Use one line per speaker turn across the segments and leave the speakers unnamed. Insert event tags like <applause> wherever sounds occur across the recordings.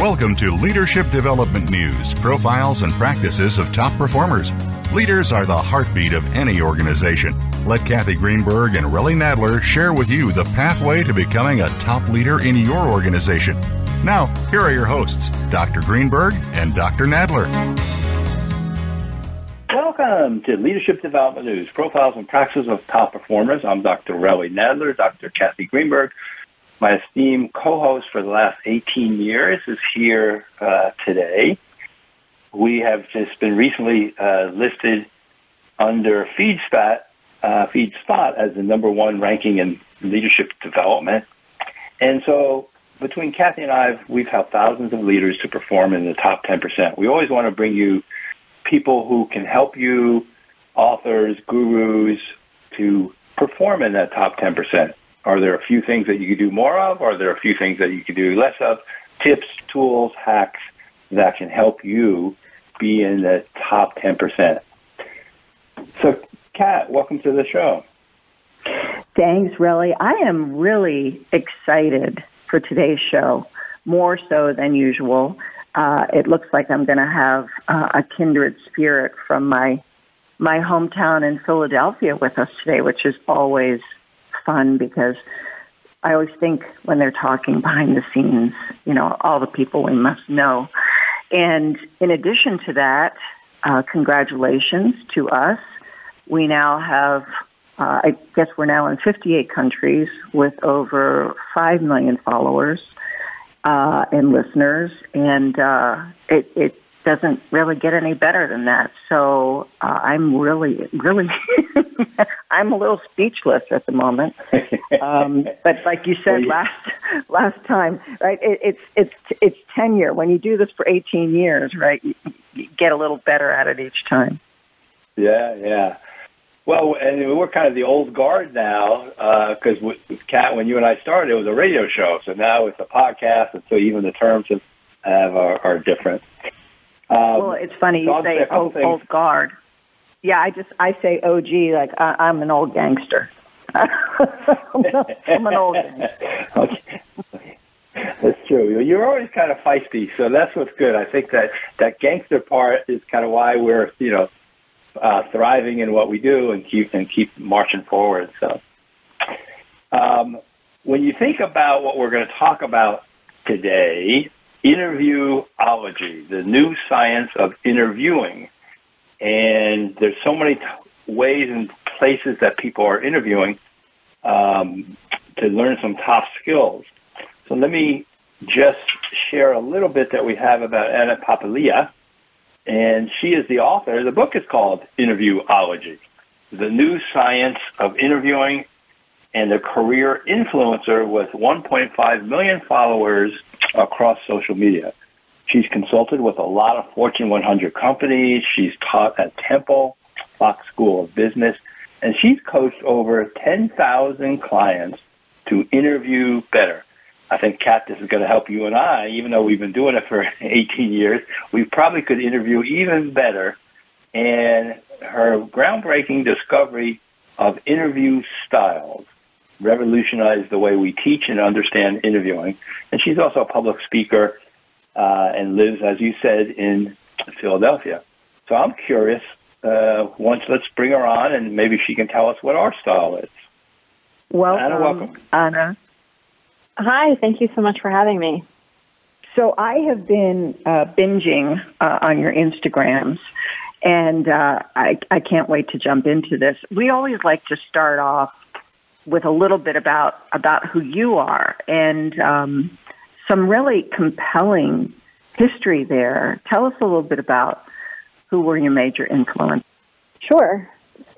Welcome to Leadership Development News profiles and practices of top performers. Leaders are the heartbeat of any organization. Let Kathy Greenberg and Relly Nadler share with you the pathway to becoming a top leader in your organization. Now, here are your hosts, Dr. Greenberg and Dr. Nadler.
Welcome to Leadership Development News, profiles and practices of top performers. I'm Dr. Relly Nadler, Dr. Kathy Greenberg. My esteemed co-host for the last 18 years is here uh, today. We have just been recently uh, listed under FeedSpot, uh, FeedSpot as the number one ranking in leadership development. And so between Kathy and I, we've helped thousands of leaders to perform in the top 10%. We always want to bring you people who can help you, authors, gurus, to perform in that top 10%. Are there a few things that you could do more of? Are there a few things that you could do less of? Tips, tools, hacks that can help you be in the top 10%. So, Kat, welcome to the show.
Thanks, Relly. I am really excited for today's show, more so than usual. Uh, it looks like I'm going to have uh, a kindred spirit from my my hometown in Philadelphia with us today, which is always fun because I always think when they're talking behind the scenes, you know, all the people we must know. And in addition to that, uh, congratulations to us. We now have, uh, I guess we're now in 58 countries with over 5 million followers uh, and listeners. And uh, it, it doesn't really get any better than that. So uh, I'm really, really, <laughs> I'm a little speechless at the moment. <laughs> Um, but like you said last <laughs> last time, right? It, it's it's it's tenure. When you do this for 18 years, right? You, you get a little better at it each time.
Yeah, yeah. Well, and we're kind of the old guard now because uh, Kat, when you and I started, it was a radio show. So now it's a podcast, and so even the terms have, have are, are different.
Um, well, it's funny you say old, old, guard. Yeah, I just I say OG like I, am an old gangster. I'm, an old gangster. <laughs> <laughs>
okay. That's true. You're always kind of feisty, so that's what's good. I think that that gangster part is kind of why we're you know uh, thriving in what we do and keep and keep marching forward. So, um, when you think about what we're going to talk about today, interviewology, the new science of interviewing. And there's so many t- ways and places that people are interviewing um, to learn some top skills. So let me just share a little bit that we have about Anna Papalia. And she is the author. The book is called Interviewology, the new science of interviewing and a career influencer with 1.5 million followers across social media. She's consulted with a lot of Fortune 100 companies. She's taught at Temple, Fox School of Business, and she's coached over 10,000 clients to interview better. I think, Kat, this is going to help you and I, even though we've been doing it for <laughs> 18 years, we probably could interview even better. And her groundbreaking discovery of interview styles revolutionized the way we teach and understand interviewing. And she's also a public speaker uh, and lives, as you said, in Philadelphia. So I'm curious. Uh, once let's bring her on, and maybe she can tell us what our style is.
Welcome,
Anna. Welcome,
Anna.
Hi. Thank you so much for having me.
So I have been uh, binging uh, on your Instagrams, and uh, I, I can't wait to jump into this. We always like to start off with a little bit about about who you are and um, some really compelling history there. Tell us a little bit about who were your major influences.
Sure.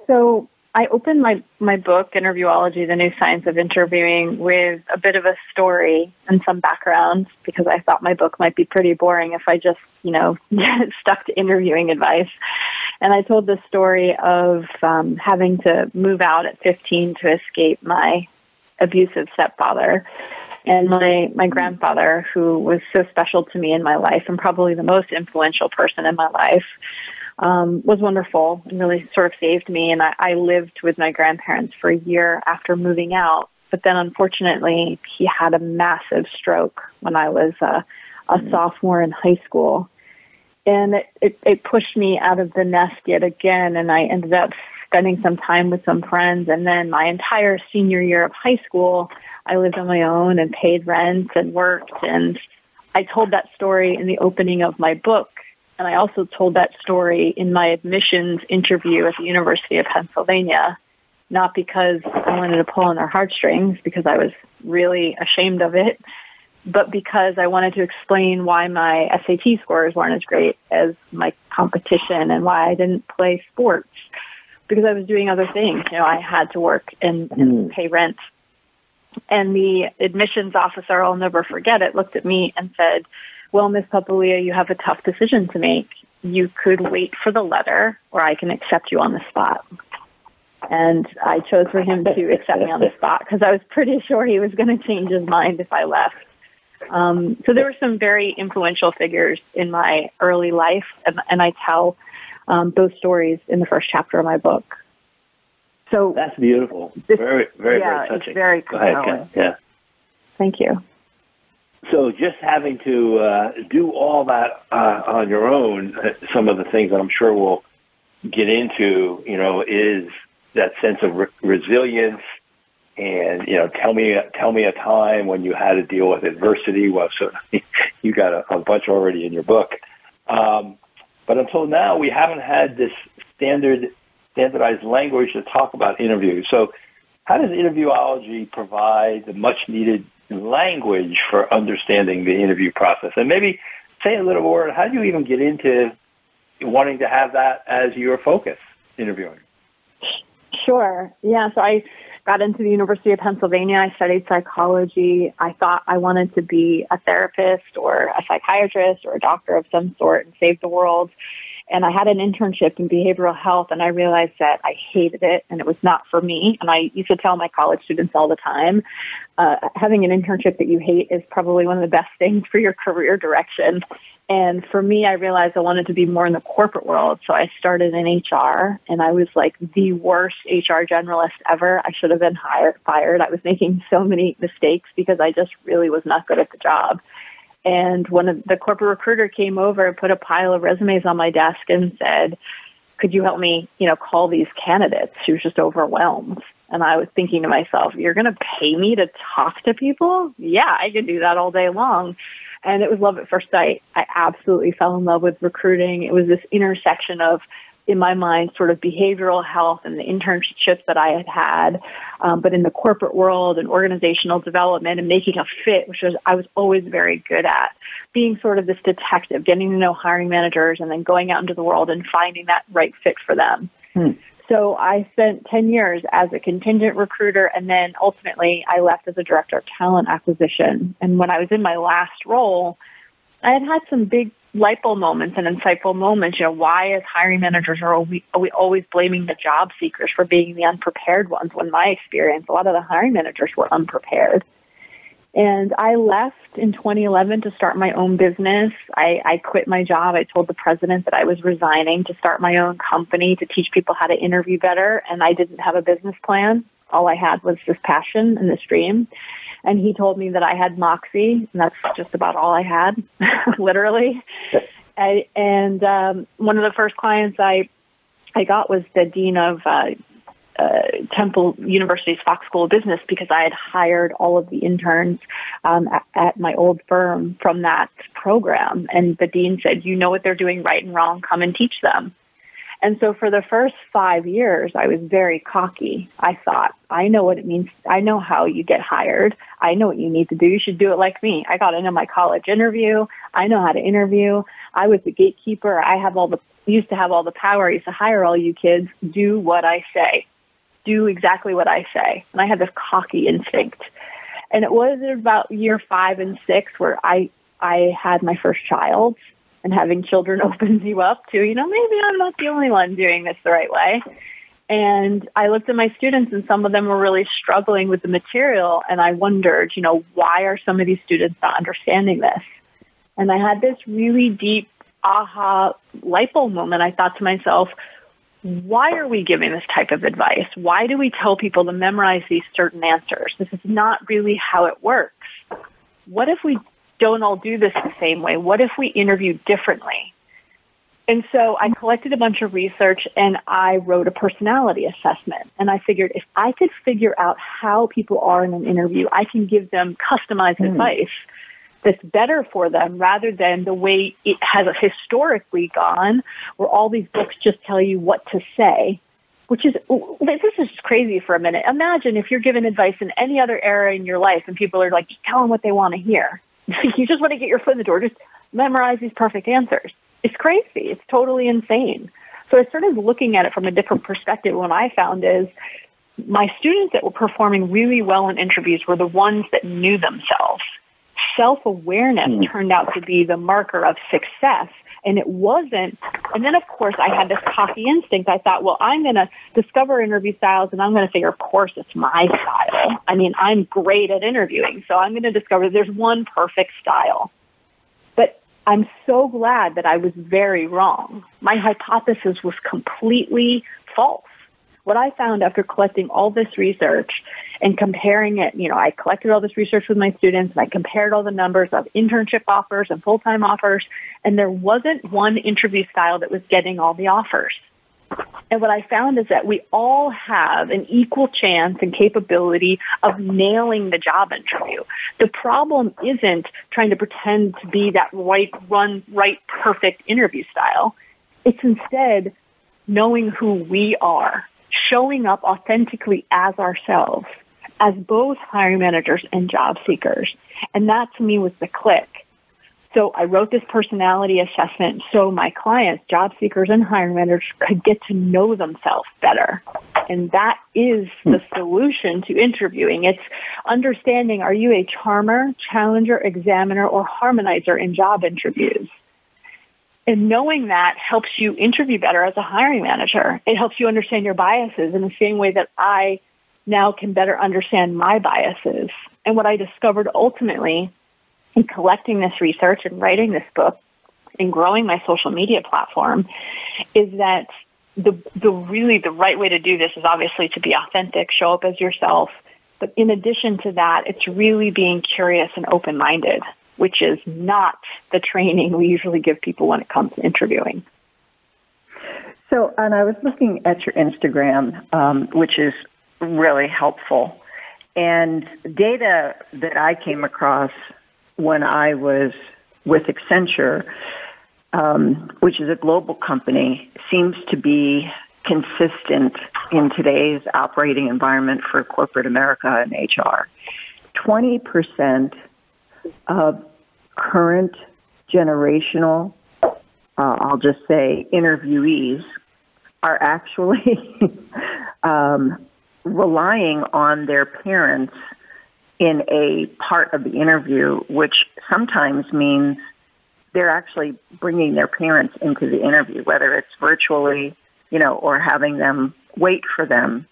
So I opened my, my book, Interviewology, The New Science of Interviewing, with a bit of a story and some background because I thought my book might be pretty boring if I just, you know, <laughs> stuck to interviewing advice. And I told the story of um, having to move out at 15 to escape my abusive stepfather. And my, my grandfather, who was so special to me in my life and probably the most influential person in my life, um, was wonderful and really sort of saved me. And I, I lived with my grandparents for a year after moving out. But then, unfortunately, he had a massive stroke when I was uh, a mm-hmm. sophomore in high school. And it, it, pushed me out of the nest yet again, and I ended up spending some time with some friends. And then my entire senior year of high school, I lived on my own and paid rent and worked. And I told that story in the opening of my book. And I also told that story in my admissions interview at the University of Pennsylvania, not because I wanted to pull on their heartstrings, because I was really ashamed of it, but because I wanted to explain why my SAT scores weren't as great as my competition and why I didn't play sports because I was doing other things. You know, I had to work and, and mm. pay rent. And the admissions officer, I'll never forget it, looked at me and said, Well, Miss Papalia, you have a tough decision to make. You could wait for the letter, or I can accept you on the spot. And I chose for him to accept me on the spot because I was pretty sure he was going to change his mind if I left. Um, so there were some very influential figures in my early life, and, and I tell um, those stories in the first chapter of my book.
So that's beautiful. This, very, very,
yeah,
very touching.
It's very compelling.
Yeah.
Thank you.
So just having to uh, do all that uh, on your own, uh, some of the things that I'm sure we'll get into, you know, is that sense of re- resilience and you know tell me tell me a time when you had to deal with adversity well so <laughs> you got a, a bunch already in your book um, but until now we haven't had this standard standardized language to talk about interviews so how does interviewology provide the much needed language for understanding the interview process and maybe say a little more how do you even get into wanting to have that as your focus interviewing
Sure. Yeah. So I got into the University of Pennsylvania. I studied psychology. I thought I wanted to be a therapist or a psychiatrist or a doctor of some sort and save the world. And I had an internship in behavioral health, and I realized that I hated it and it was not for me. And I used to tell my college students all the time uh, having an internship that you hate is probably one of the best <laughs> things for your career direction. And for me, I realized I wanted to be more in the corporate world. So I started in HR and I was like the worst HR generalist ever. I should have been hired, fired. I was making so many mistakes because I just really was not good at the job. And when the corporate recruiter came over and put a pile of resumes on my desk and said, could you help me, you know, call these candidates? She was just overwhelmed. And I was thinking to myself, you're going to pay me to talk to people? Yeah, I could do that all day long and it was love at first sight. I absolutely fell in love with recruiting. It was this intersection of, in my mind, sort of behavioral health and the internships that I had had, um, but in the corporate world and organizational development and making a fit, which was I was always very good at. Being sort of this detective, getting to know hiring managers, and then going out into the world and finding that right fit for them. Hmm. So I spent 10 years as a contingent recruiter, and then ultimately I left as a director of talent acquisition. And when I was in my last role, I had had some big light bulb moments and insightful moments. You know, why as hiring managers are we, are we always blaming the job seekers for being the unprepared ones? When my experience, a lot of the hiring managers were unprepared. And I left in 2011 to start my own business. I, I quit my job. I told the president that I was resigning to start my own company to teach people how to interview better. And I didn't have a business plan. All I had was this passion and this dream. And he told me that I had moxie, and that's just about all I had, <laughs> literally. I, and um, one of the first clients I I got was the dean of uh, uh, Temple University's Fox School of Business because I had hired all of the interns um, at, at, my old firm from that program. And the dean said, You know what they're doing right and wrong, come and teach them. And so for the first five years, I was very cocky. I thought, I know what it means. I know how you get hired. I know what you need to do. You should do it like me. I got into my college interview. I know how to interview. I was the gatekeeper. I have all the used to have all the power. I used to hire all you kids. Do what I say do exactly what I say. And I had this cocky instinct. And it was about year five and six where I, I had my first child and having children <laughs> opens you up to, you know, maybe I'm not the only one doing this the right way. And I looked at my students and some of them were really struggling with the material. And I wondered, you know, why are some of these students not understanding this? And I had this really deep aha light bulb moment. I thought to myself, why are we giving this type of advice? Why do we tell people to memorize these certain answers? This is not really how it works. What if we don't all do this the same way. What if we interview differently? And so I collected a bunch of research and I wrote a personality assessment. And I figured if I could figure out how people are in an interview, I can give them customized mm. advice that's better for them rather than the way it has historically gone, where all these books just tell you what to say. Which is, this is crazy for a minute. Imagine if you're given advice in any other era in your life and people are like, tell them what they want to hear. <laughs> you just want to get your foot in the door. Just memorize these perfect answers. It's crazy. It's totally insane. So I started looking at it from a different perspective. What I found is my students that were performing really well in interviews were the ones that knew themselves. Self awareness mm. turned out to be the marker of success. And it wasn't. And then, of course, I had this cocky instinct. I thought, well, I'm going to discover interview styles and I'm going to figure, of course, it's my style. I mean, I'm great at interviewing. So I'm going to discover there's one perfect style. But I'm so glad that I was very wrong. My hypothesis was completely false. What I found after collecting all this research and comparing it, you know, I collected all this research with my students and I compared all the numbers of internship offers and full-time offers, and there wasn't one interview style that was getting all the offers. And what I found is that we all have an equal chance and capability of nailing the job interview. The problem isn't trying to pretend to be that right, run, right, perfect interview style. It's instead knowing who we are, showing up authentically as ourselves, as both hiring managers and job seekers. And that to me was the click so I wrote this personality assessment so my clients, job seekers and hiring managers could get to know themselves better. And that is the hmm. solution to interviewing. It's understanding are you a charmer, challenger, examiner, or harmonizer in job interviews? And knowing that helps you interview better as a hiring manager. It helps you understand your biases in the same way that I now can better understand my biases. And what I discovered ultimately in collecting this research and writing this book and growing my social media platform is that the the really the right way to do this is obviously to be authentic, show up as yourself. But in addition to that, it's really being curious and open minded, which is not the training we usually give people when it comes to interviewing.
So, and I was looking at your Instagram, um, which is really helpful. And data that I came across when I was with Accenture, um, which is a global company, seems to be consistent in today's operating environment for corporate America and HR. 20% of current generational, uh, I'll just say, interviewees are actually <laughs> um, relying on their parents in a part of the interview, which sometimes means they're actually bringing their parents into the interview, whether it's virtually, you know, or having them wait for them.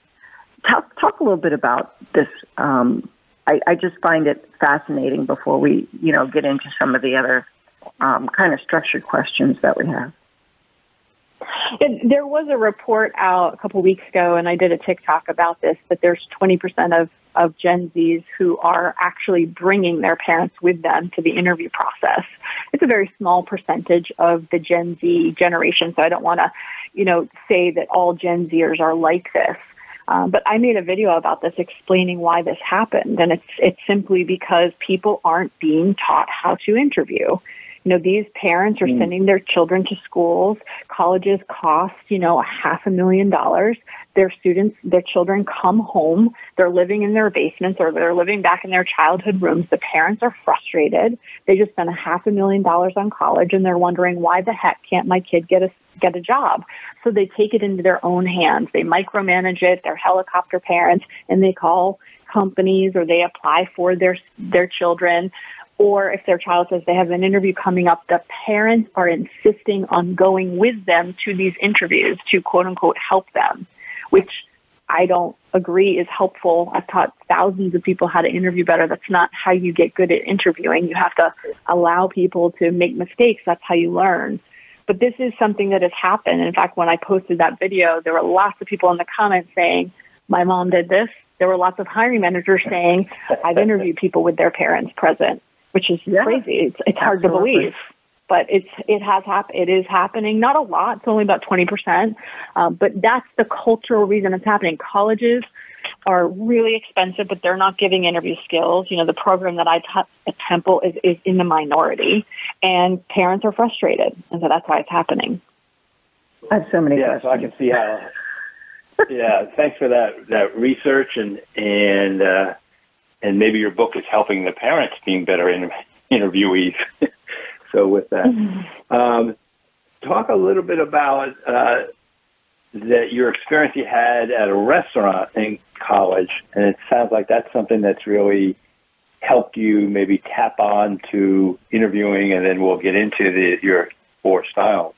Talk, talk a little bit about this. Um, I, I just find it fascinating before we, you know, get into some of the other um, kind of structured questions that we have.
there was a report out a couple weeks ago, and I did a TikTok about this. That there's 20% of of Gen Zs who are actually bringing their parents with them to the interview process. It's a very small percentage of the Gen Z generation, so I don't want to, you know, say that all Gen Zers are like this. Um, but I made a video about this explaining why this happened, and it's it's simply because people aren't being taught how to interview. You know, these parents are mm. sending their children to schools. Colleges cost, you know, a half a million dollars. Their students, their children come home. They're living in their basements or they're living back in their childhood rooms. The parents are frustrated. They just spent a half a million dollars on college and they're wondering why the heck can't my kid get a get a job. So they take it into their own hands. They micromanage it. They're helicopter parents and they call companies or they apply for their their children or if their child says they have an interview coming up, the parents are insisting on going with them to these interviews to quote unquote help them, which I don't agree is helpful. I've taught thousands of people how to interview better. That's not how you get good at interviewing. You have to allow people to make mistakes. That's how you learn. But this is something that has happened. In fact, when I posted that video, there were lots of people in the comments saying, my mom did this. There were lots of hiring managers saying, I've interviewed people with their parents present which is yeah, crazy. It's, it's hard to believe but it's it has happened. It is happening. Not a lot. It's only about twenty percent, um, but that's the cultural reason it's happening. Colleges are really expensive, but they're not giving interview skills. You know, the program that I taught at Temple is, is in the minority, and parents are frustrated, and so that's why it's happening.
I have so many.
Yeah,
questions.
so I can see how. yeah, thanks for that that research and and uh, and maybe your book is helping the parents being better in, interviewees. <laughs> So with that, mm-hmm. um, talk a little bit about uh, that your experience you had at a restaurant in college, and it sounds like that's something that's really helped you maybe tap on to interviewing, and then we'll get into the, your four styles.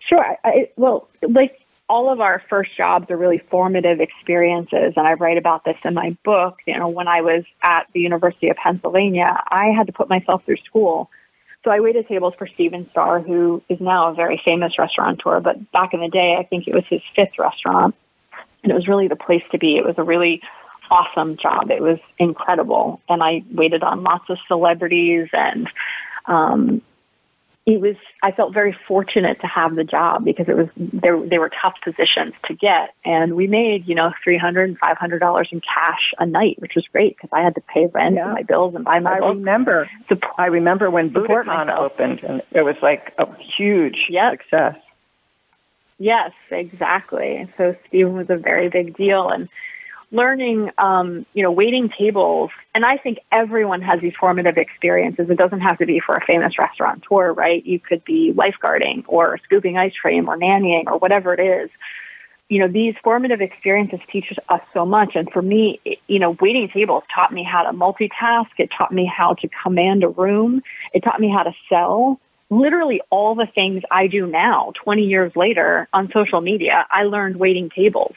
Sure. I, well, like all of our first jobs are really formative experiences and i write about this in my book. You know when i was at the university of pennsylvania i had to put myself through school. So i waited tables for Stephen Starr who is now a very famous restaurateur but back in the day i think it was his fifth restaurant and it was really the place to be. It was a really awesome job. It was incredible and i waited on lots of celebrities and um, it was I felt very fortunate to have the job because it was there they were tough positions to get and we made you know three hundred and five hundred dollars in cash a night which was great because I had to pay rent yeah. and my bills and buy my
I
books.
remember Support, I remember when Buddakan opened and it was like a huge yep. success.
Yes, exactly. So Stephen was a very big deal and learning, um, you know, waiting tables. And I think everyone has these formative experiences. It doesn't have to be for a famous restaurateur, right? You could be lifeguarding or scooping ice cream or nannying or whatever it is. You know, these formative experiences teach us so much. And for me, you know, waiting tables taught me how to multitask. It taught me how to command a room. It taught me how to sell literally all the things I do now, 20 years later on social media, I learned waiting tables.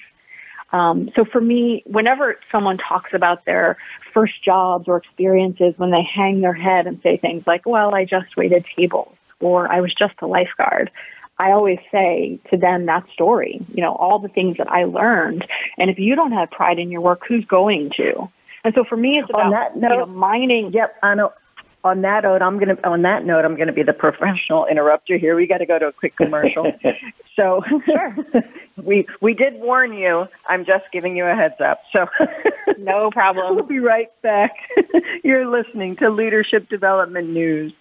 Um, so for me, whenever someone talks about their first jobs or experiences, when they hang their head and say things like, well, I just waited tables or I was just a lifeguard, I always say to them that story, you know, all the things that I learned. And if you don't have pride in your work, who's going to? And so for me, it's about
that note,
you know, mining.
Yep, I know on that note, I'm gonna on that note, I'm gonna be the professional <laughs> interrupter here. We got to go to a quick commercial. <laughs> so sure. <laughs> we we did warn you. I'm just giving you a heads up. So
no problem.
we'll be right back. You're listening to Leadership Development News.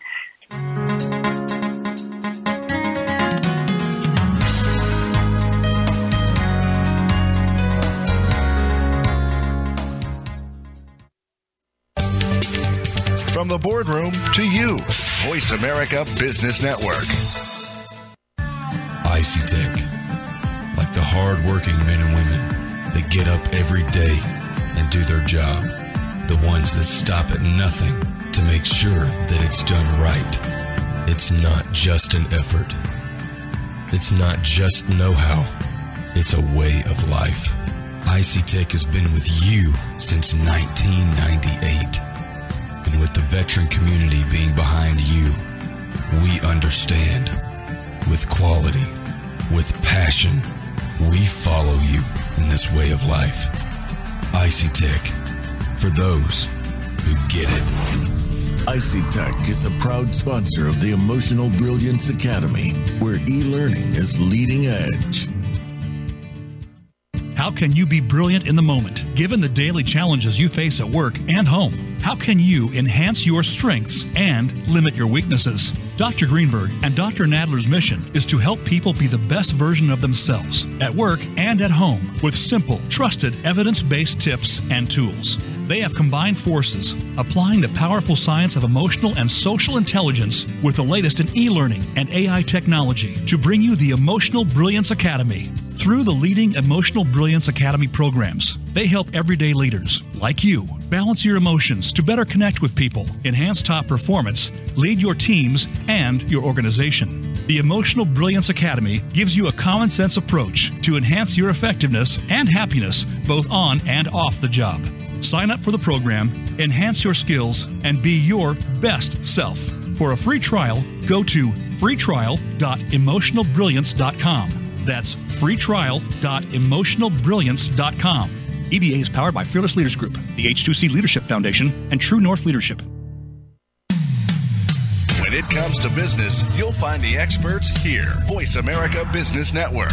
The boardroom to you, Voice America Business Network.
ICTech, like the hard-working men and women that get up every day and do their job, the ones that stop at nothing to make sure that it's done right. It's not just an effort. It's not just know-how. It's a way of life. ICTech has been with you since 1998 and with the veteran community being behind you, we understand. With quality, with passion, we follow you in this way of life. Icy Tech, for those who get it.
Icy Tech is a proud sponsor of the Emotional Brilliance Academy, where e learning is leading edge.
How can you be brilliant in the moment, given the daily challenges you face at work and home? How can you enhance your strengths and limit your weaknesses? Dr. Greenberg and Dr. Nadler's mission is to help people be the best version of themselves at work and at home with simple, trusted, evidence based tips and tools. They have combined forces, applying the powerful science of emotional and social intelligence with the latest in e learning and AI technology to bring you the Emotional Brilliance Academy. Through the leading Emotional Brilliance Academy programs, they help everyday leaders, like you, balance your emotions to better connect with people, enhance top performance, lead your teams and your organization. The Emotional Brilliance Academy gives you a common sense approach to enhance your effectiveness and happiness both on and off the job. Sign up for the program, enhance your skills, and be your best self. For a free trial, go to freetrial.emotionalbrilliance.com. That's freetrial.emotionalbrilliance.com EBA is powered by Fearless Leaders Group, the H2C Leadership Foundation, and True North Leadership.
When it comes to business, you'll find the experts here. Voice America Business Network.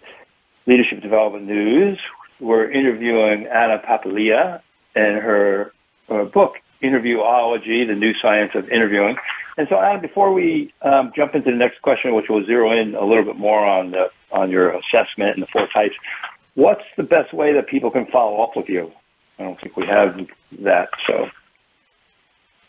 Leadership Development News. We're interviewing Anna Papalia and her, her book, Interviewology, the New Science of Interviewing. And so, Anna, before we um, jump into the next question, which will zero in a little bit more on the on your assessment and the four types, what's the best way that people can follow up with you? I don't think we have that, so.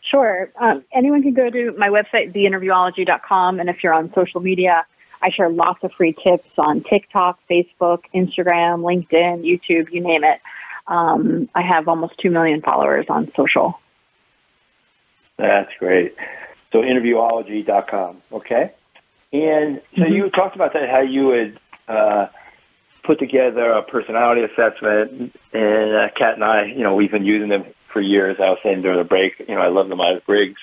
Sure. Um, anyone can go to my website, theinterviewology.com, and if you're on social media, I share lots of free tips on TikTok, Facebook, Instagram, LinkedIn, YouTube, you name it. Um, I have almost 2 million followers on social.
That's great. So interviewology.com, okay? And so mm-hmm. you talked about that, how you would uh, put together a personality assessment, and uh, Kat and I, you know, we've been using them for years. I was saying during the break, you know, I love the Myers-Briggs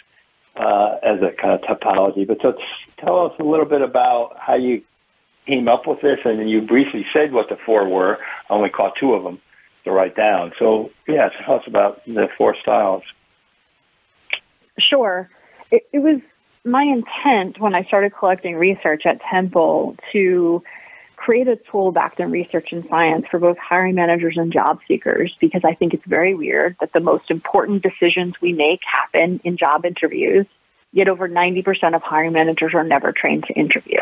uh, as a kind of typology. But so tell us a little bit about how you came up with this, and you briefly said what the four were. I only caught two of them to write down. So yeah, tell us about the four styles.
Sure. It, it was my intent when I started collecting research at Temple to create a tool backed in research and science for both hiring managers and job seekers because I think it's very weird that the most important decisions we make happen in job interviews, yet over 90% of hiring managers are never trained to interview.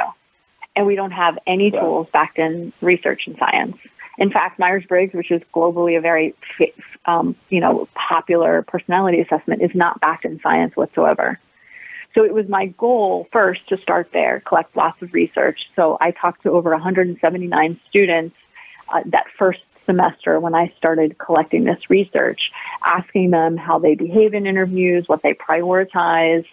And we don't have any tools backed in research and science. In fact, Myers-Briggs, which is globally a very, um, you know, popular personality assessment, is not backed in science whatsoever. So it was my goal first to start there, collect lots of research. So I talked to over 179 students uh, that first semester when I started collecting this research, asking them how they behave in interviews, what they prioritize.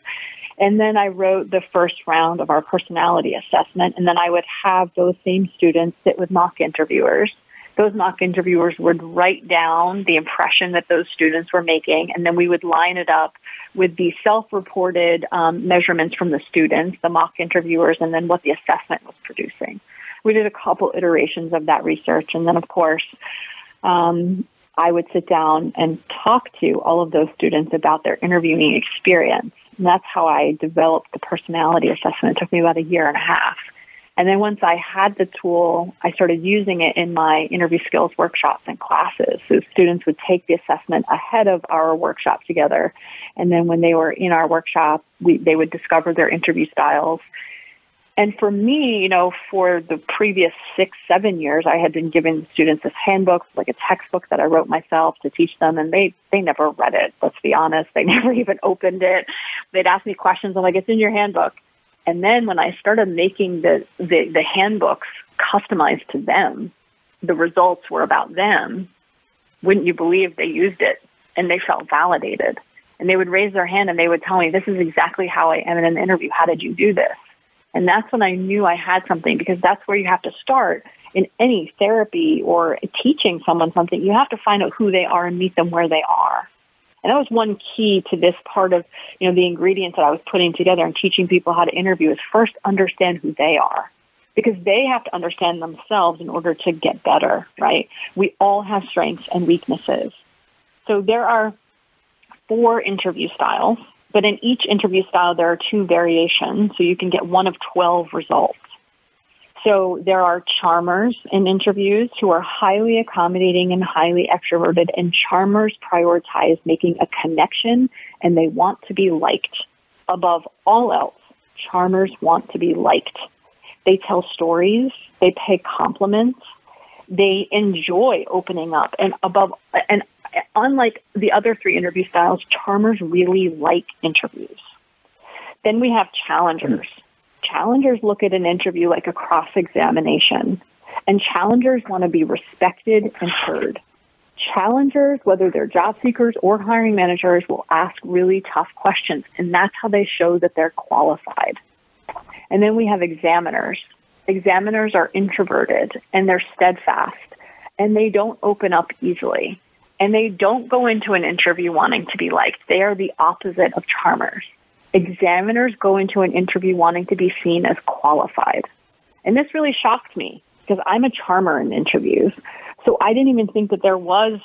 And then I wrote the first round of our personality assessment, and then I would have those same students sit with mock interviewers those mock interviewers would write down the impression that those students were making, and then we would line it up with the self-reported um, measurements from the students, the mock interviewers, and then what the assessment was producing. We did a couple iterations of that research, and then of course, um, I would sit down and talk to all of those students about their interviewing experience. And that's how I developed the personality assessment. It took me about a year and a half. And then once I had the tool, I started using it in my interview skills workshops and classes. So students would take the assessment ahead of our workshop together. And then when they were in our workshop, we, they would discover their interview styles. And for me, you know, for the previous six, seven years, I had been giving students this handbook, like a textbook that I wrote myself to teach them, and they they never read it. Let's be honest, they <laughs> never even opened it. They'd ask me questions. I'm like, "It's in your handbook," And then when I started making the, the, the handbooks customized to them, the results were about them. Wouldn't you believe they used it and they felt validated? And they would raise their hand and they would tell me, This is exactly how I am in an interview. How did you do this? And that's when I knew I had something because that's where you have to start in any therapy or teaching someone something. You have to find out who they are and meet them where they are. And that was one key to this part of, you know, the ingredients that I was putting together and teaching people how to interview is first understand who they are. Because they have to understand themselves in order to get better, right? We all have strengths and weaknesses. So there are four interview styles, but in each interview style there are two variations, so you can get one of 12 results. So there are charmers in interviews who are highly accommodating and highly extroverted, and charmers prioritize making a connection and they want to be liked. Above all else, charmers want to be liked. They tell stories, they pay compliments, they enjoy opening up, and above and unlike the other three interview styles, charmers really like interviews. Then we have challengers challengers look at an interview like a cross examination, and challengers want to be respected and heard. Challengers, whether they're job seekers or hiring managers, will ask really tough questions, and that's how they show that they're qualified. And then we have examiners. Examiners are introverted and they're steadfast and they don't open up easily. And they don't go into an interview wanting to be liked. They are the opposite of charmers. Examiners go into an interview wanting to be seen as qualified. And this really shocked me because I'm a charmer in interviews. So I didn't even think that there was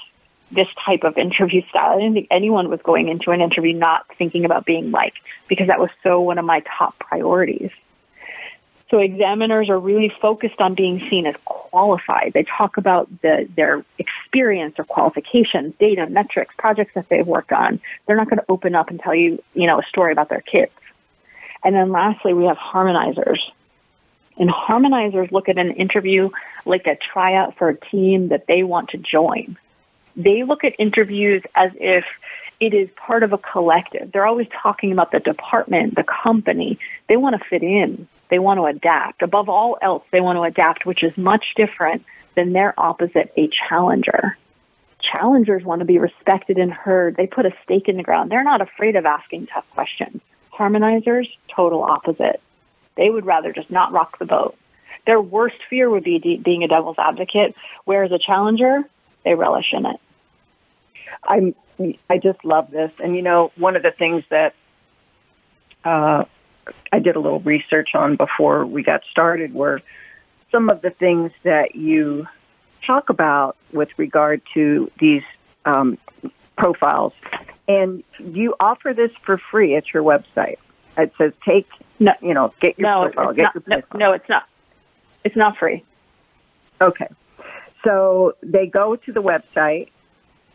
this type of interview style. I didn't think anyone was going into an interview not thinking about being liked because that was so one of my top priorities. So examiners are really focused on being seen as qualified. They talk about the, their experience or qualifications, data, metrics, projects that they've worked on. They're not going to open up and tell you, you know, a story about their kids. And then lastly, we have harmonizers. And harmonizers look at an interview like a tryout for a team that they want to join. They look at interviews as if it is part of a collective. They're always talking about the department, the company. They want to fit in. They want to adapt. Above all else, they want to adapt, which is much different than their opposite, a challenger. Challengers want to be respected and heard. They put a stake in the ground. They're not afraid of asking tough questions. Harmonizers, total opposite. They would rather just not rock the boat. Their worst fear would be de- being a devil's advocate, whereas a challenger, they relish in it.
I'm, I just love this. And, you know, one of the things that uh, I did a little research on before we got started were some of the things that you talk about with regard to these um, profiles. And you offer this for free at your website. It says take, no, you know, get your
no,
profile. Get
not,
your
no,
profile.
no, it's not. It's not free.
Okay. So they go to the website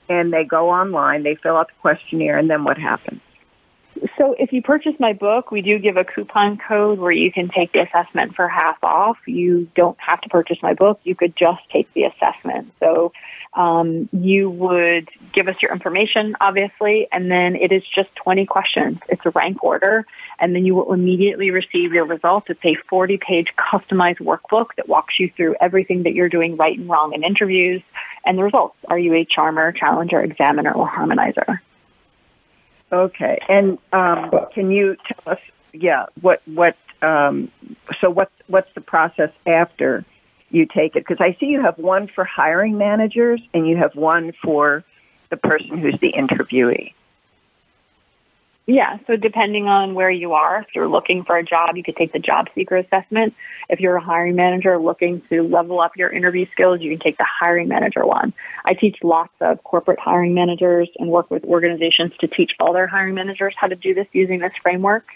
and they go online, they fill out the questionnaire, and then what happens?
So if you purchase my book, we do give a coupon code where you can take the assessment for half off. You don't have to purchase my book. You could just take the assessment. So um, you would give us your information, obviously, and then it is just 20 questions. It's a rank order, and then you will immediately receive your results. It's a 40 page customized workbook that walks you through everything that you're doing right and wrong in interviews and the results. Are you a charmer, challenger, examiner, or harmonizer?
Okay, and um, can you tell us, yeah, what what um, so what what's the process after you take it? Because I see you have one for hiring managers and you have one for the person who's the interviewee.
Yeah, so depending on where you are, if you're looking for a job, you could take the job seeker assessment. If you're a hiring manager looking to level up your interview skills, you can take the hiring manager one. I teach lots of corporate hiring managers and work with organizations to teach all their hiring managers how to do this using this framework.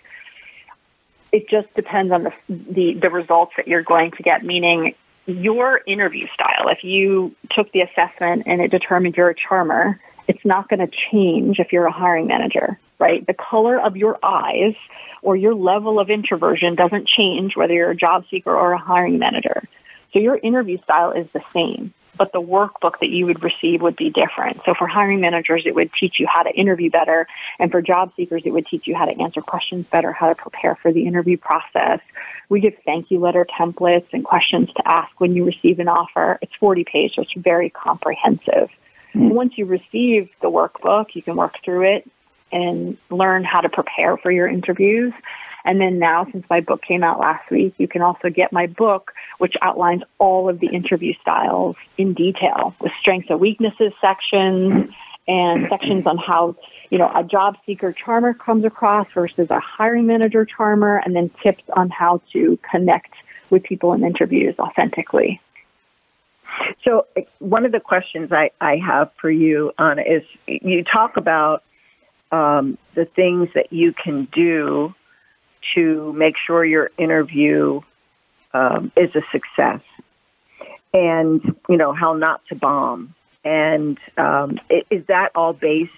It just depends on the, the, the results that you're going to get, meaning your interview style. If you took the assessment and it determined you're a charmer, it's not going to change if you're a hiring manager, right? The color of your eyes or your level of introversion doesn't change whether you're a job seeker or a hiring manager. So your interview style is the same, but the workbook that you would receive would be different. So for hiring managers, it would teach you how to interview better. And for job seekers, it would teach you how to answer questions better, how to prepare for the interview process. We give thank you letter templates and questions to ask when you receive an offer. It's 40 pages, so it's very comprehensive. Mm-hmm. Once you receive the workbook, you can work through it and learn how to prepare for your interviews. And then now, since my book came out last week, you can also get my book, which outlines all of the interview styles in detail with strengths and weaknesses sections and sections on how, you know, a job seeker charmer comes across versus a hiring manager charmer, and then tips on how to connect with people in interviews authentically.
So, one of the questions I, I have for you, Anna, is you talk about um, the things that you can do to make sure your interview um, is a success, and you know how not to bomb. And um, is that all based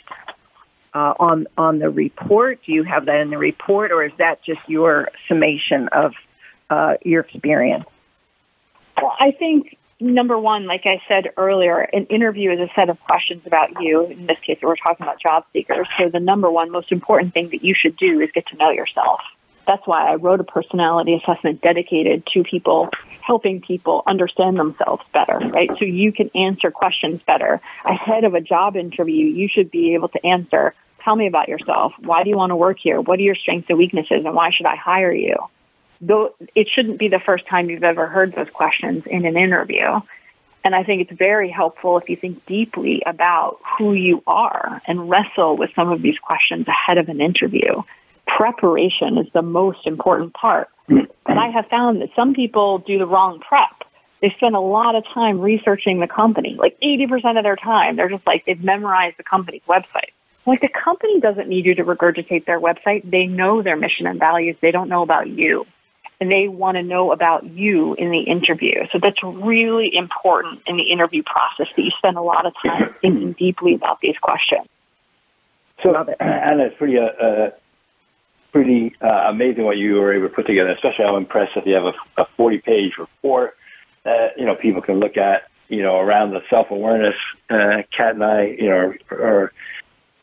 uh, on on the report? Do you have that in the report, or is that just your summation of uh, your experience?
Well, I think number one, like I said earlier, an interview is a set of questions about you. In this case, we're talking about job seekers. So the number one most important thing that you should do is get to know yourself. That's why I wrote a personality assessment dedicated to people helping people understand themselves better, right? So you can answer questions better. Ahead of a job interview, you should be able to answer, tell me about yourself. Why do you want to work here? What are your strengths and weaknesses and why should I hire you? Though it shouldn't be the first time you've ever heard those questions in an interview. And I think it's very helpful if you think deeply about who you are and wrestle with some of these questions ahead of an interview. Preparation is the most important part. But I have found that some people do the wrong prep. They spend a lot of time researching the company, like 80% of their time. They're just like, they've memorized the company's website. Like the company doesn't need you to regurgitate their website. They know their mission and values. They don't know about you and they want to know about you in the interview. So that's really important in the interview process that you spend a lot of time <clears throat> thinking deeply about these questions.
So, Anna, it's pretty, uh, uh, pretty uh, amazing what you were able to put together. Especially, I'm impressed that you have a, a 40-page report that you know people can look at. You know, around the self-awareness. Uh, Kat and I, you know, are, are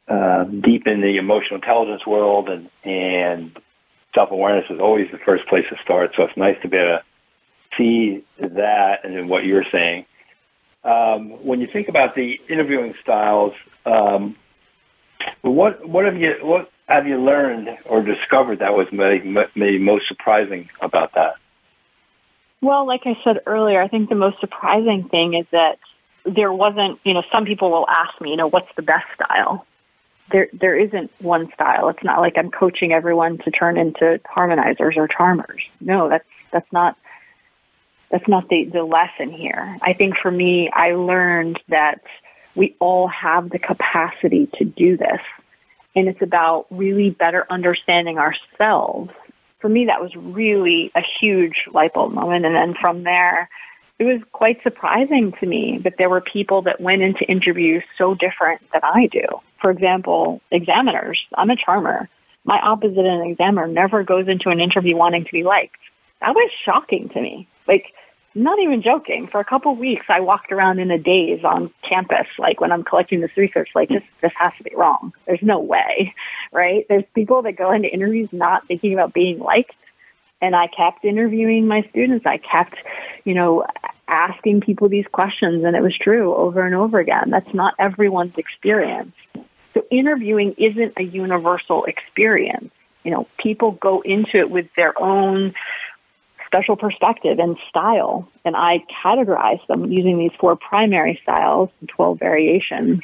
uh, deep in the emotional intelligence world, and and self awareness is always the first place to start. So it's nice to be able to see that and then what you're saying. Um, when you think about the interviewing styles, um, what what have you what have you learned or discovered that was maybe, maybe most surprising about that?
Well, like I said earlier, I think the most surprising thing is that there wasn't, you know, some people will ask me, you know, what's the best style? There there isn't one style. It's not like I'm coaching everyone to turn into harmonizers or charmers. No, that's that's not that's not the, the lesson here. I think for me, I learned that we all have the capacity to do this. And it's about really better understanding ourselves. For me, that was really a huge light bulb moment. And then from there, it was quite surprising to me that there were people that went into interviews so different than I do. For example, examiners. I'm a charmer. My opposite an examiner never goes into an interview wanting to be liked. That was shocking to me. Like, not even joking. For a couple of weeks, I walked around in a daze on campus, like when I'm collecting this research, like this, this has to be wrong. There's no way, <laughs> right? There's people that go into interviews not thinking about being liked and I kept interviewing my students. I kept, you know, asking people these questions, and it was true over and over again. That's not everyone's experience. So interviewing isn't a universal experience. You know, people go into it with their own special perspective and style, and I categorize them using these four primary styles and 12 variations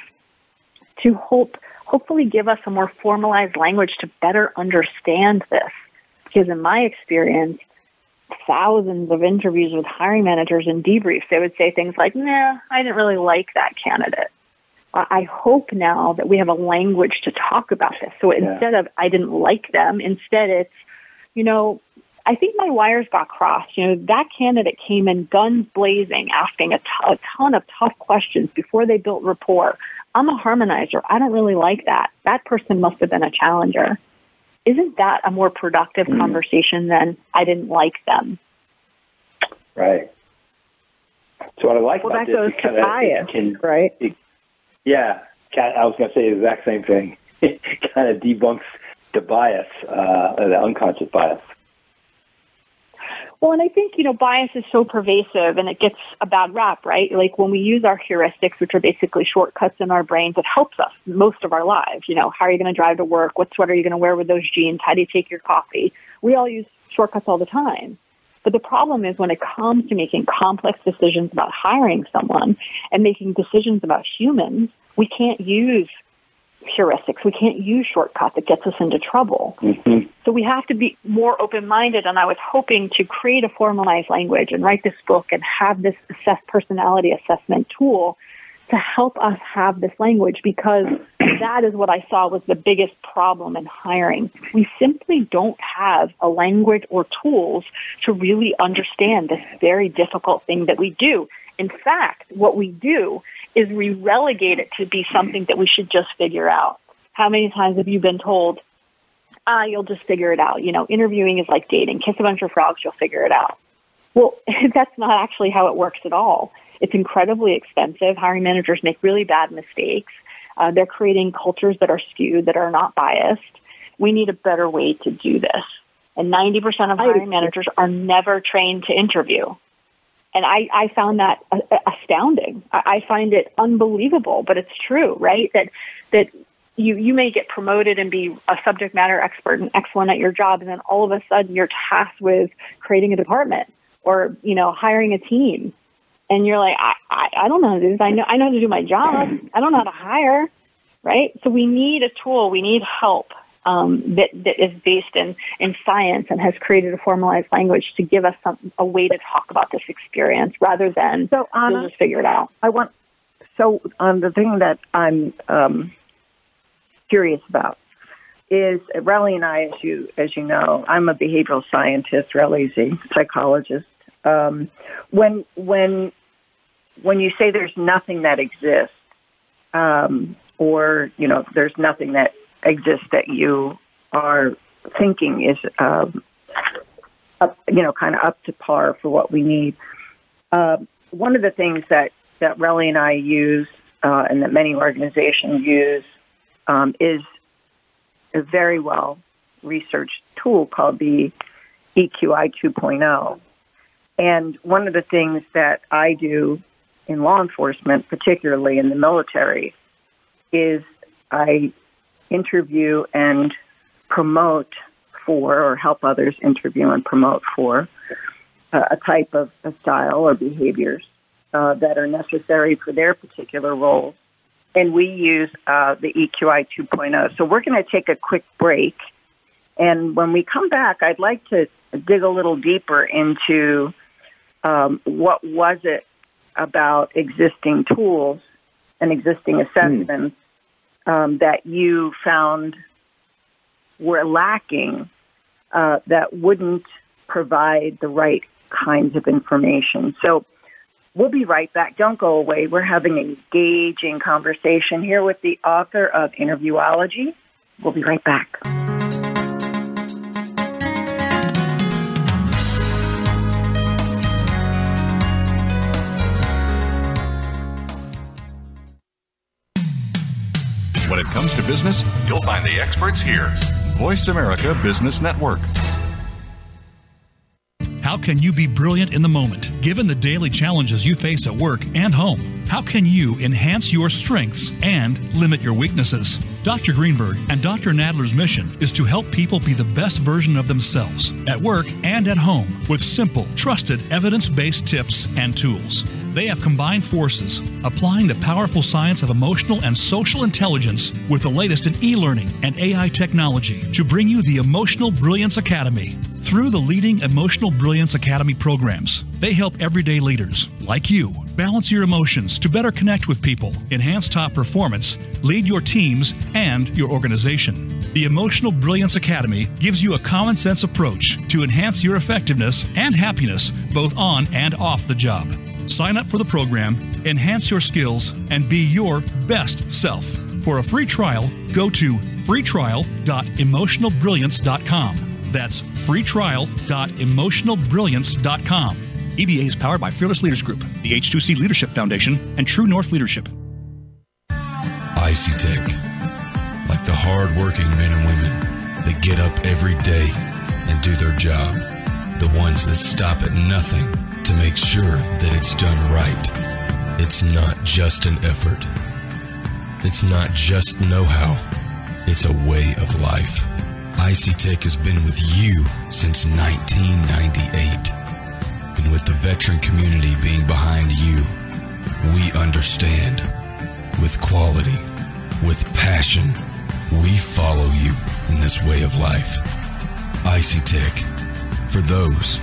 to hope, hopefully give us a more formalized language to better understand this because in my experience, thousands of interviews with hiring managers and debriefs, they would say things like, nah, I didn't really like that candidate. I hope now that we have a language to talk about this. So yeah. instead of I didn't like them, instead it's, you know, I think my wires got crossed. You know, that candidate came in guns blazing, asking a, t- a ton of tough questions before they built rapport. I'm a harmonizer. I don't really like that. That person must have been a challenger isn't that a more productive mm. conversation than I didn't like them?
Right. So what I like
well,
about
that this goes to bias, can, right? It,
yeah, I was going to say the exact same thing. <laughs> It kind of debunks the bias, uh, the unconscious bias.
Well, and I think, you know, bias is so pervasive and it gets a bad rap, right? Like when we use our heuristics, which are basically shortcuts in our brains, it helps us most of our lives. You know, how are you going to drive to work? What sweater are you going to wear with those jeans? How do you take your coffee? We all use shortcuts all the time. But the problem is when it comes to making complex decisions about hiring someone and making decisions about humans, we can't use heuristics. We can't use shortcuts. It gets us into trouble. Mm-hmm. So we have to be more open-minded. And I was hoping to create a formalized language and write this book and have this assess personality assessment tool to help us have this language because <clears throat> that is what I saw was the biggest problem in hiring. We simply don't have a language or tools to really understand this very difficult thing that we do. In fact, what we do is we relegate it to be something that we should just figure out. How many times have you been told, ah, you'll just figure it out? You know, interviewing is like dating. Kiss a bunch of frogs, you'll figure it out. Well, <laughs> that's not actually how it works at all. It's incredibly expensive. Hiring managers make really bad mistakes. Uh, they're creating cultures that are skewed, that are not biased. We need a better way to do this. And 90% of hiring managers are never trained to interview. And I, I found that uh, uh, astounding. I find it unbelievable, but it's true, right? That, that you, you may get promoted and be a subject matter expert and excellent at your job. And then all of a sudden you're tasked with creating a department or, you know, hiring a team. And you're like, I, I, I don't know how to do this. I know, I know how to do my job. I don't know how to hire, right? So we need a tool. We need help um, that, that is based in, in science and has created a formalized language to give us some, a way to talk about this experience rather than so Anna, just figure it out.
I want so um, the thing that I'm um, curious about is Relly and I, as you as you know, I'm a behavioral scientist. Relly's a psychologist. Um, when when when you say there's nothing that exists, um, or you know, there's nothing that exists that you are thinking is, um, up, you know, kind of up to par for what we need. Uh, one of the things that that Relly and I use, uh, and that many organizations use, um, is a very well researched tool called the EQI 2.0. And one of the things that I do in law enforcement, particularly in the military, is I interview and promote for, or help others interview and promote for, uh, a type of a style or behaviors uh, that are necessary for their particular roles. And we use uh, the EQI 2.0. So we're going to take a quick break. And when we come back, I'd like to dig a little deeper into um, what was it about existing tools and existing assessments um, that you found were lacking uh, that wouldn't provide the right kinds of information. So we'll be right back. Don't go away. We're having an engaging conversation here with the author of Interviewology. We'll be right back.
Comes to business, you'll find the experts here. Voice America Business Network.
How can you be brilliant in the moment, given the daily challenges you face at work and home? How can you enhance your strengths and limit your weaknesses? Dr. Greenberg and Dr. Nadler's mission is to help people be the best version of themselves at work and at home with simple, trusted, evidence based tips and tools. They have combined forces, applying the powerful science of emotional and social intelligence with the latest in e learning and AI technology to bring you the Emotional Brilliance Academy. Through the leading Emotional Brilliance Academy programs, they help everyday leaders, like you, balance your emotions to better connect with people, enhance top performance, lead your teams and your organization. The Emotional Brilliance Academy gives you a common sense approach to enhance your effectiveness and happiness both on and off the job. Sign up for the program, enhance your skills, and be your best self. For a free trial, go to freetrial.emotionalbrilliance.com. That's freetrial.emotionalbrilliance.com. EBA is powered by Fearless Leaders Group, the H2C Leadership Foundation, and True North Leadership.
Tech, like the hard-working men and women that get up every day and do their job, the ones that stop at nothing to make sure that it's done right. It's not just an effort. It's not just know-how. It's a way of life. IcyTech has been with you since 1998. And with the veteran community being behind you, we understand. With quality, with passion, we follow you in this way of life. Icy Tech, for those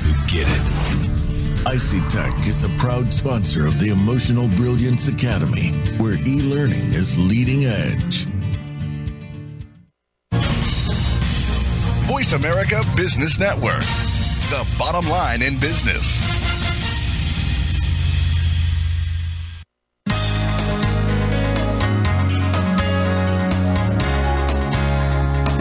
who get it.
Icy Tech is a proud sponsor of the Emotional Brilliance Academy, where e learning is leading edge.
Voice America Business Network, the bottom line in business.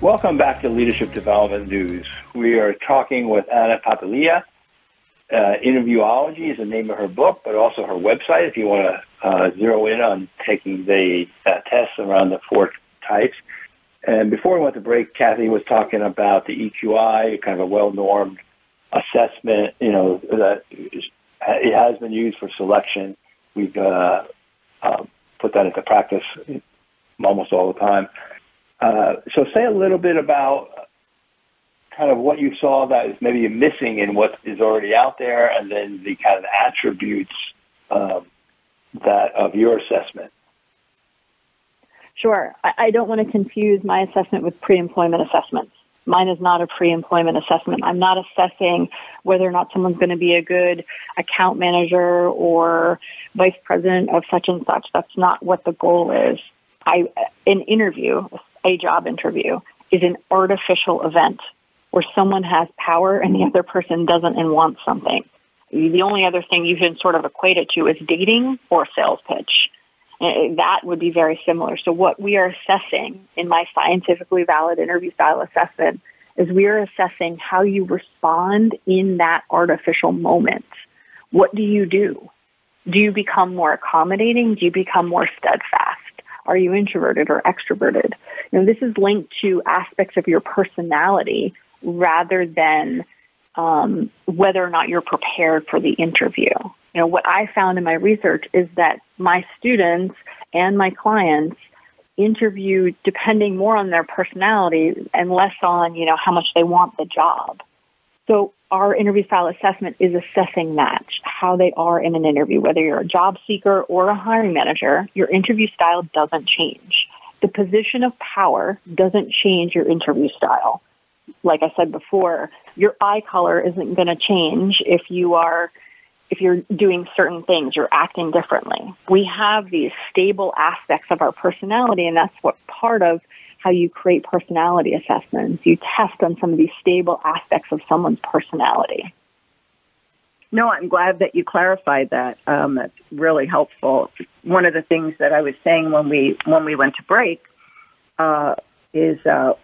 Welcome back to Leadership Development News. We are talking with Anna Papalia. Uh, Interviewology is the name of her book, but also her website if you want to uh, zero in on taking the uh, tests around the four types. And before we went to break, Kathy was talking about the EQI, kind of a well-normed assessment. You know that it has been used for selection. We've uh, uh, put that into practice almost all the time. Uh, so say a little bit about kind of what you saw that is maybe missing in what is already out there, and then the kind of attributes um, that of your assessment.
Sure. I, I don't want to confuse my assessment with pre-employment assessments. Mine is not a pre-employment assessment. I'm not assessing whether or not someone's going to be a good account manager or vice president of such and such. That's not what the goal is. I, an interview, a job interview is an artificial event where someone has power and the other person doesn't and wants something. The only other thing you can sort of equate it to is dating or sales pitch. Uh, that would be very similar. So what we are assessing in my scientifically valid interview style assessment is we are assessing how you respond in that artificial moment. What do you do? Do you become more accommodating? Do you become more steadfast? Are you introverted or extroverted? You know, this is linked to aspects of your personality rather than um, whether or not you're prepared for the interview. You know, what I found in my research is that my students and my clients interview depending more on their personality and less on, you know, how much they want the job. So our interview style assessment is assessing that, how they are in an interview. Whether you're a job seeker or a hiring manager, your interview style doesn't change. The position of power doesn't change your interview style. Like I said before, your eye color isn't going to change if you are if you're doing certain things, you're acting differently. We have these stable aspects of our personality, and that's what part of how you create personality assessments. You test on some of these stable aspects of someone's personality.
No, I'm glad that you clarified that. Um, that's really helpful. One of the things that I was saying when we when we went to break uh, is uh,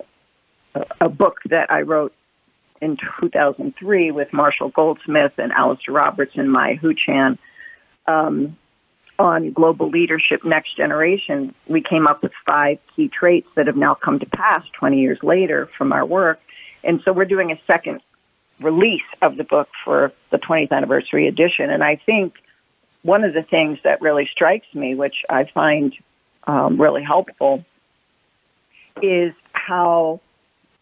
a book that I wrote in 2003 with Marshall Goldsmith and Alistair Roberts and Maya Hu-Chan um, on global leadership next generation. We came up with five key traits that have now come to pass 20 years later from our work. And so we're doing a second release of the book for the 20th anniversary edition. And I think one of the things that really strikes me, which I find um, really helpful, is how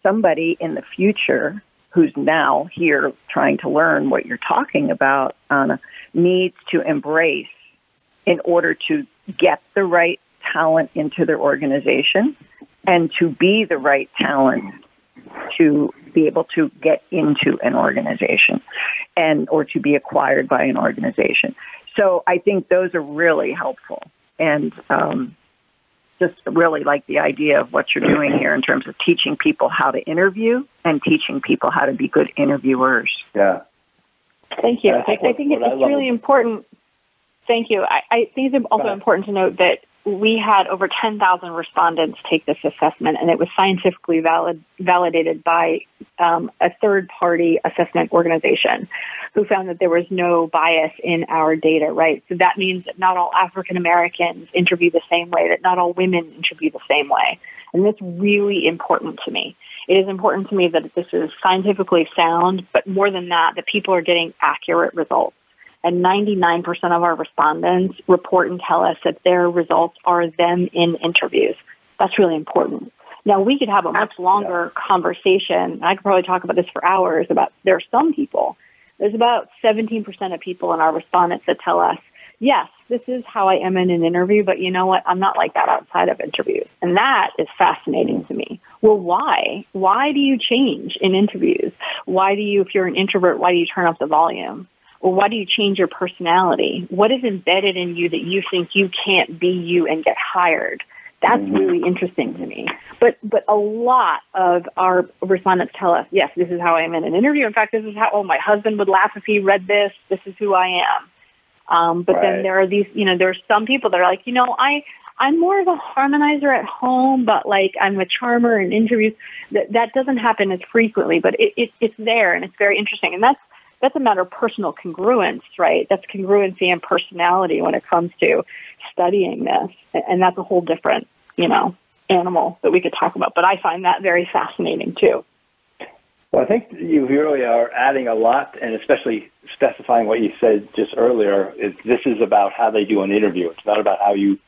somebody in the future who's now here trying to learn what you're talking about Anna, needs to embrace in order to get the right talent into their organization and to be the right talent to be able to get into an organization and or to be acquired by an organization. So I think those are really helpful. And um, just really like the idea of what you're doing here in terms of teaching people how to interview and teaching people how to be good interviewers.
Yeah.
Thank you. I, I think it's, it's really important. Thank you. I, I think it's also important to note that we had over 10,000 respondents take this assessment, and it was scientifically valid, validated by um, a third party assessment organization who found that there was no bias in our data, right? So that means that not all African Americans interview the same way, that not all women interview the same way. And that's really important to me. It is important to me that this is scientifically sound, but more than that, that people are getting accurate results and 99% of our respondents report and tell us that their results are them in interviews. That's really important. Now, we could have a much longer conversation. I could probably talk about this for hours about there are some people. There's about 17% of people in our respondents that tell us, yes, this is how I am in an interview, but you know what? I'm not like that outside of interviews. And that is fascinating to me. Well, why? Why do you change in interviews? Why do you, if you're an introvert, why do you turn up the volume? Or why do you change your personality? What is embedded in you that you think you can't be you and get hired? That's mm-hmm. really interesting to me. But but a lot of our respondents tell us, yes, this is how I am in an interview. In fact, this is how oh my husband would laugh if he read this. This is who I am. Um, but right. then there are these, you know, there's some people that are like, you know, I I'm more of a harmonizer at home, but like I'm a charmer in interviews. That that doesn't happen as frequently, but it, it it's there and it's very interesting. And that's that's a matter of personal congruence, right? That's congruency and personality when it comes to studying this, and that's a whole different, you know, animal that we could talk about. But I find that very fascinating too.
Well, I think you really are adding a lot, and especially specifying what you said just earlier. Is this is about how they do an interview. It's not about how you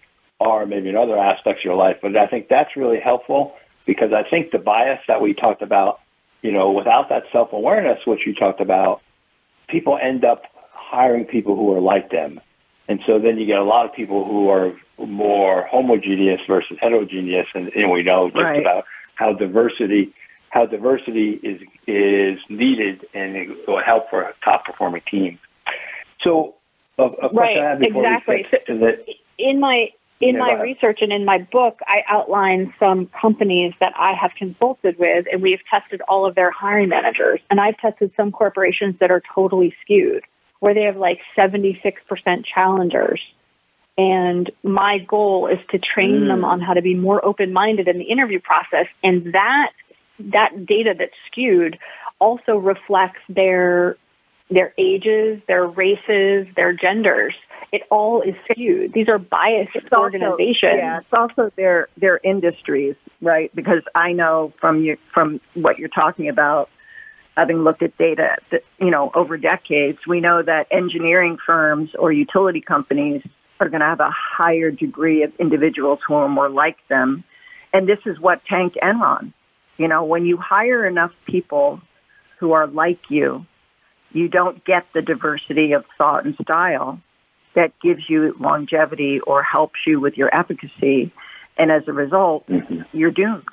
are maybe in other aspects of your life. But I think that's really helpful because I think the bias that we talked about, you know, without that self awareness, which you talked about, people end up hiring people who are like them. And so then you get a lot of people who are more homogeneous versus heterogeneous, and, and we know just right. about how diversity how diversity is is needed and it will help for a top performing teams. So, a, a
right, exactly. So in my in my research and in my book, I outline some companies that I have consulted with, and we've tested all of their hiring managers. And I've tested some corporations that are totally skewed, where they have like 76% challengers. And my goal is to train mm. them on how to be more open minded in the interview process. And that, that data that's skewed also reflects their their ages, their races, their genders. It all is skewed. These are biased it's organizations.
Also, yeah, it's also their their industries, right? Because I know from you from what you're talking about, having looked at data, that, you know, over decades, we know that engineering firms or utility companies are going to have a higher degree of individuals who are more like them, and this is what tanked Enron. You know, when you hire enough people who are like you, you don't get the diversity of thought and style that gives you longevity or helps you with your efficacy. And as a result, mm-hmm. you're doomed.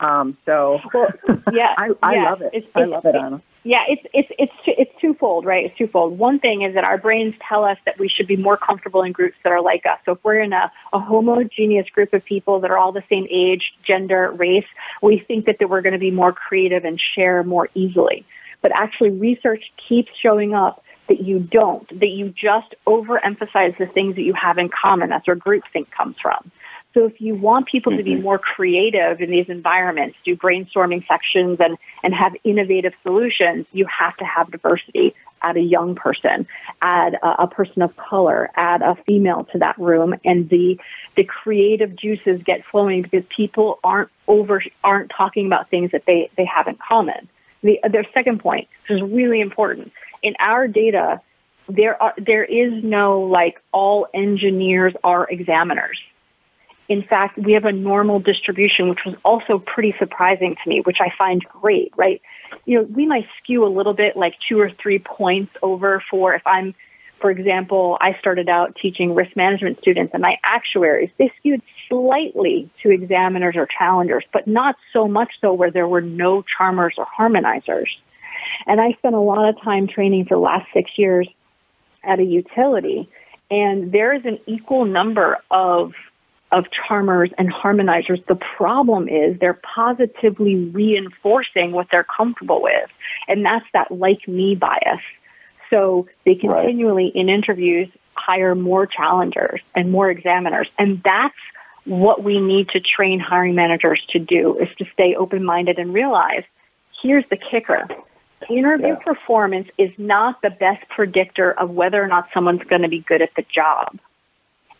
Um, so, well, yeah, <laughs> I, I yeah, love it. It's, I love it, Anna.
Yeah, it's it's it's it's twofold, right? It's twofold. One thing is that our brains tell us that we should be more comfortable in groups that are like us. So if we're in a, a homogeneous group of people that are all the same age, gender, race, we think that, that we're going to be more creative and share more easily but actually research keeps showing up that you don't, that you just overemphasize the things that you have in common. That's where groupthink comes from. So if you want people mm-hmm. to be mm-hmm. more creative in these environments, do brainstorming sections and, and have innovative solutions, you have to have diversity. Add a young person, add a, a, person of color, add a female to that room, and the the creative juices get flowing because people aren't over aren't talking about things that they, they have in common. The, their second point, which is really important, in our data, there are there is no like all engineers are examiners. In fact, we have a normal distribution, which was also pretty surprising to me, which I find great, right? You know, we might skew a little bit like two or three points over for if I'm for example, I started out teaching risk management students and my actuaries, they skewed slightly to examiners or challengers, but not so much so where there were no charmers or harmonizers. And I spent a lot of time training for the last six years at a utility, and there is an equal number of of charmers and harmonizers. The problem is they're positively reinforcing what they're comfortable with, and that's that like me bias. So they continually right. in interviews hire more challengers and more examiners, and that's what we need to train hiring managers to do is to stay open minded and realize here's the kicker. Interview yeah. performance is not the best predictor of whether or not someone's going to be good at the job.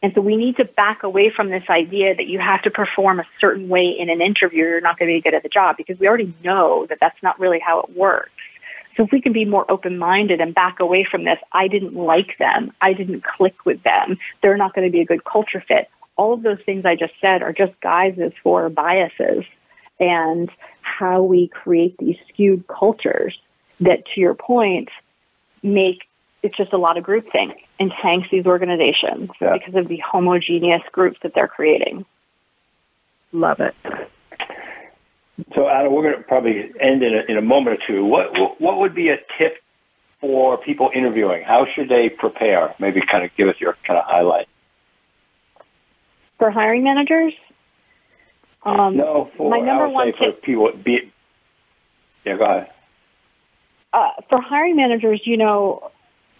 And so we need to back away from this idea that you have to perform a certain way in an interview, you're not going to be good at the job because we already know that that's not really how it works. So if we can be more open minded and back away from this, I didn't like them, I didn't click with them, they're not going to be a good culture fit all of those things I just said are just guises for biases and how we create these skewed cultures that, to your point, make it's just a lot of groupthink and tanks these organizations yeah. because of the homogeneous groups that they're creating.
Love it.
So, Anna, we're going to probably end in a, in a moment or two. What what would be a tip for people interviewing? How should they prepare? Maybe kind of give us your kind of highlight
for hiring managers? Um,
no, for,
my number
I would
one
say
tip
for people, be, yeah, go ahead.
Uh, for hiring managers, you know,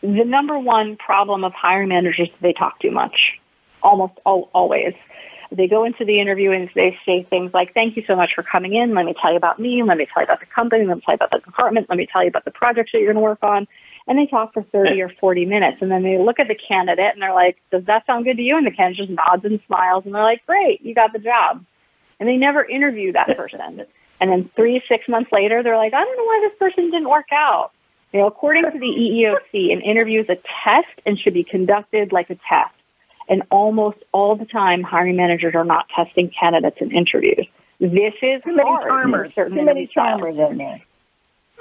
the number one problem of hiring managers is they talk too much, almost all, always. They go into the interview and they say things like, thank you so much for coming in. Let me tell you about me. Let me tell you about the company. Let me tell you about the department. Let me tell you about the projects that you're going to work on. And they talk for 30 or 40 minutes. And then they look at the candidate and they're like, does that sound good to you? And the candidate just nods and smiles. And they're like, great, you got the job. And they never interview that person. And then three, six months later, they're like, I don't know why this person didn't work out. You know, according to the EEOC, an interview is a test and should be conducted like a test. And almost all the time, hiring managers are not testing candidates in interviews. This is
Too many
hard
charmers.
certain
Too many charmers in there.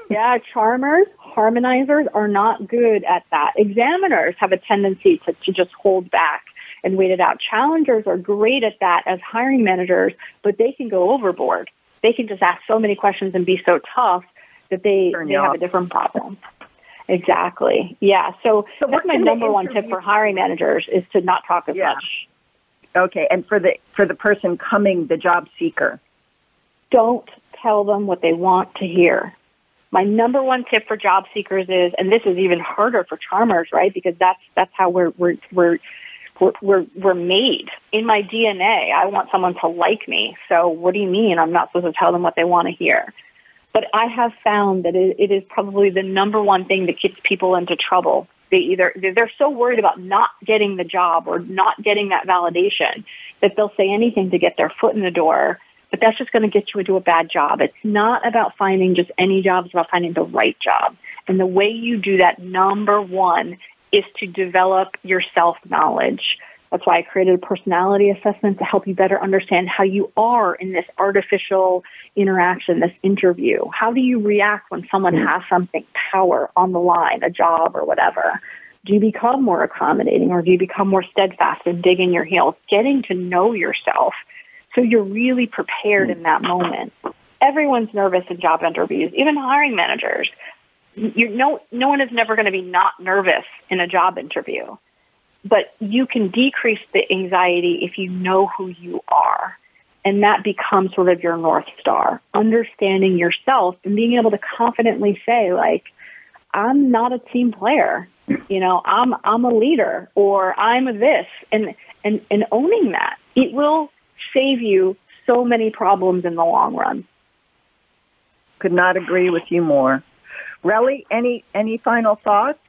Yeah, charmers, harmonizers are not good at that. Examiners have a tendency to, to just hold back and wait it out. Challengers are great at that as hiring managers, but they can go overboard. They can just ask so many questions and be so tough that they,
Turn
they have
off.
a different problem. Exactly. Yeah. So,
So
that's my number one tip for hiring managers is to not talk as
Yeah.
much.
Okay, and for the for the person coming, the job seeker.
don't tell them what they want to hear. My number one tip for job seekers is, and this is even harder for charmers, right? Because that's that's how we're we're we're we're we're, we're made in my DNA. I want someone to like me. So what do you mean I'm not supposed to tell them what they want to hear? But I have found that it, it is probably the number one thing that gets people into trouble. They either they're so worried about not getting the job or not getting that validation that they'll say anything to get their foot in the door but that's just going to get you into a bad job. It's not about finding just any job, it's about finding the right job. And the way you do that, number one, is to develop your self knowledge. That's why I created a personality assessment to help you better understand how you are in this artificial interaction, this interview. How do you react when someone hmm. has something power on the line, a job or whatever? Do you become more accommodating or do you become more steadfast and dig in your heels? Getting to know yourself so you're really prepared hmm. in that moment. Everyone's nervous in job interviews, even hiring managers. You no no one is never going to be not nervous in a job interview. But you can decrease the anxiety if you know who you are. And that becomes sort of your North Star. Understanding yourself and being able to confidently say, like, I'm not a team player. You know, I'm I'm a leader or I'm this and and, and owning that. It will save you so many problems in the long run.
Could not agree with you more. Relly, any any final thoughts?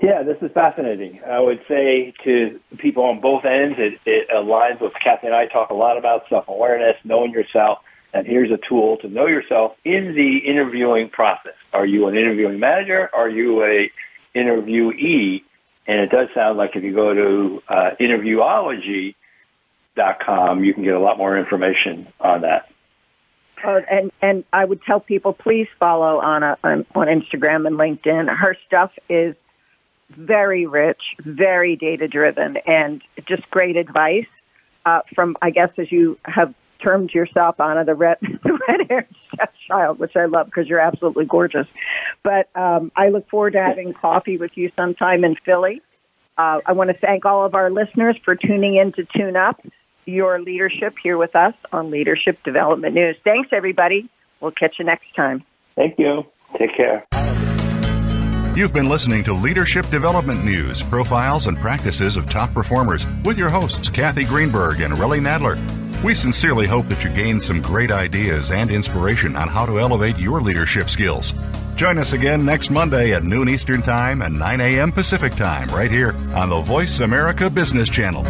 Yeah, this is fascinating. I would say to people on both ends, it, it aligns with Kathy and I talk a lot about self awareness, knowing yourself, and here's a tool to know yourself in the interviewing process. Are you an interviewing manager? Are you a interviewee? And it does sound like if you go to uh, interviewology.com, you can get a lot more information on that.
Uh, and and I would tell people please follow Anna on, on Instagram and LinkedIn. Her stuff is very rich, very data driven, and just great advice uh, from I guess as you have termed yourself, Anna, the red <laughs> red haired child, which I love because you're absolutely gorgeous. But um, I look forward to having coffee with you sometime in Philly. Uh, I want to thank all of our listeners for tuning in to Tune Up your leadership here with us on Leadership Development News. Thanks, everybody. We'll catch you next time.
Thank you. Take care.
You've been listening to Leadership Development News, profiles and practices of top performers with your hosts, Kathy Greenberg and Relly Nadler. We sincerely hope that you gained some great ideas and inspiration on how to elevate your leadership skills. Join us again next Monday at noon Eastern Time and 9 a.m. Pacific Time right here on the Voice America Business Channel.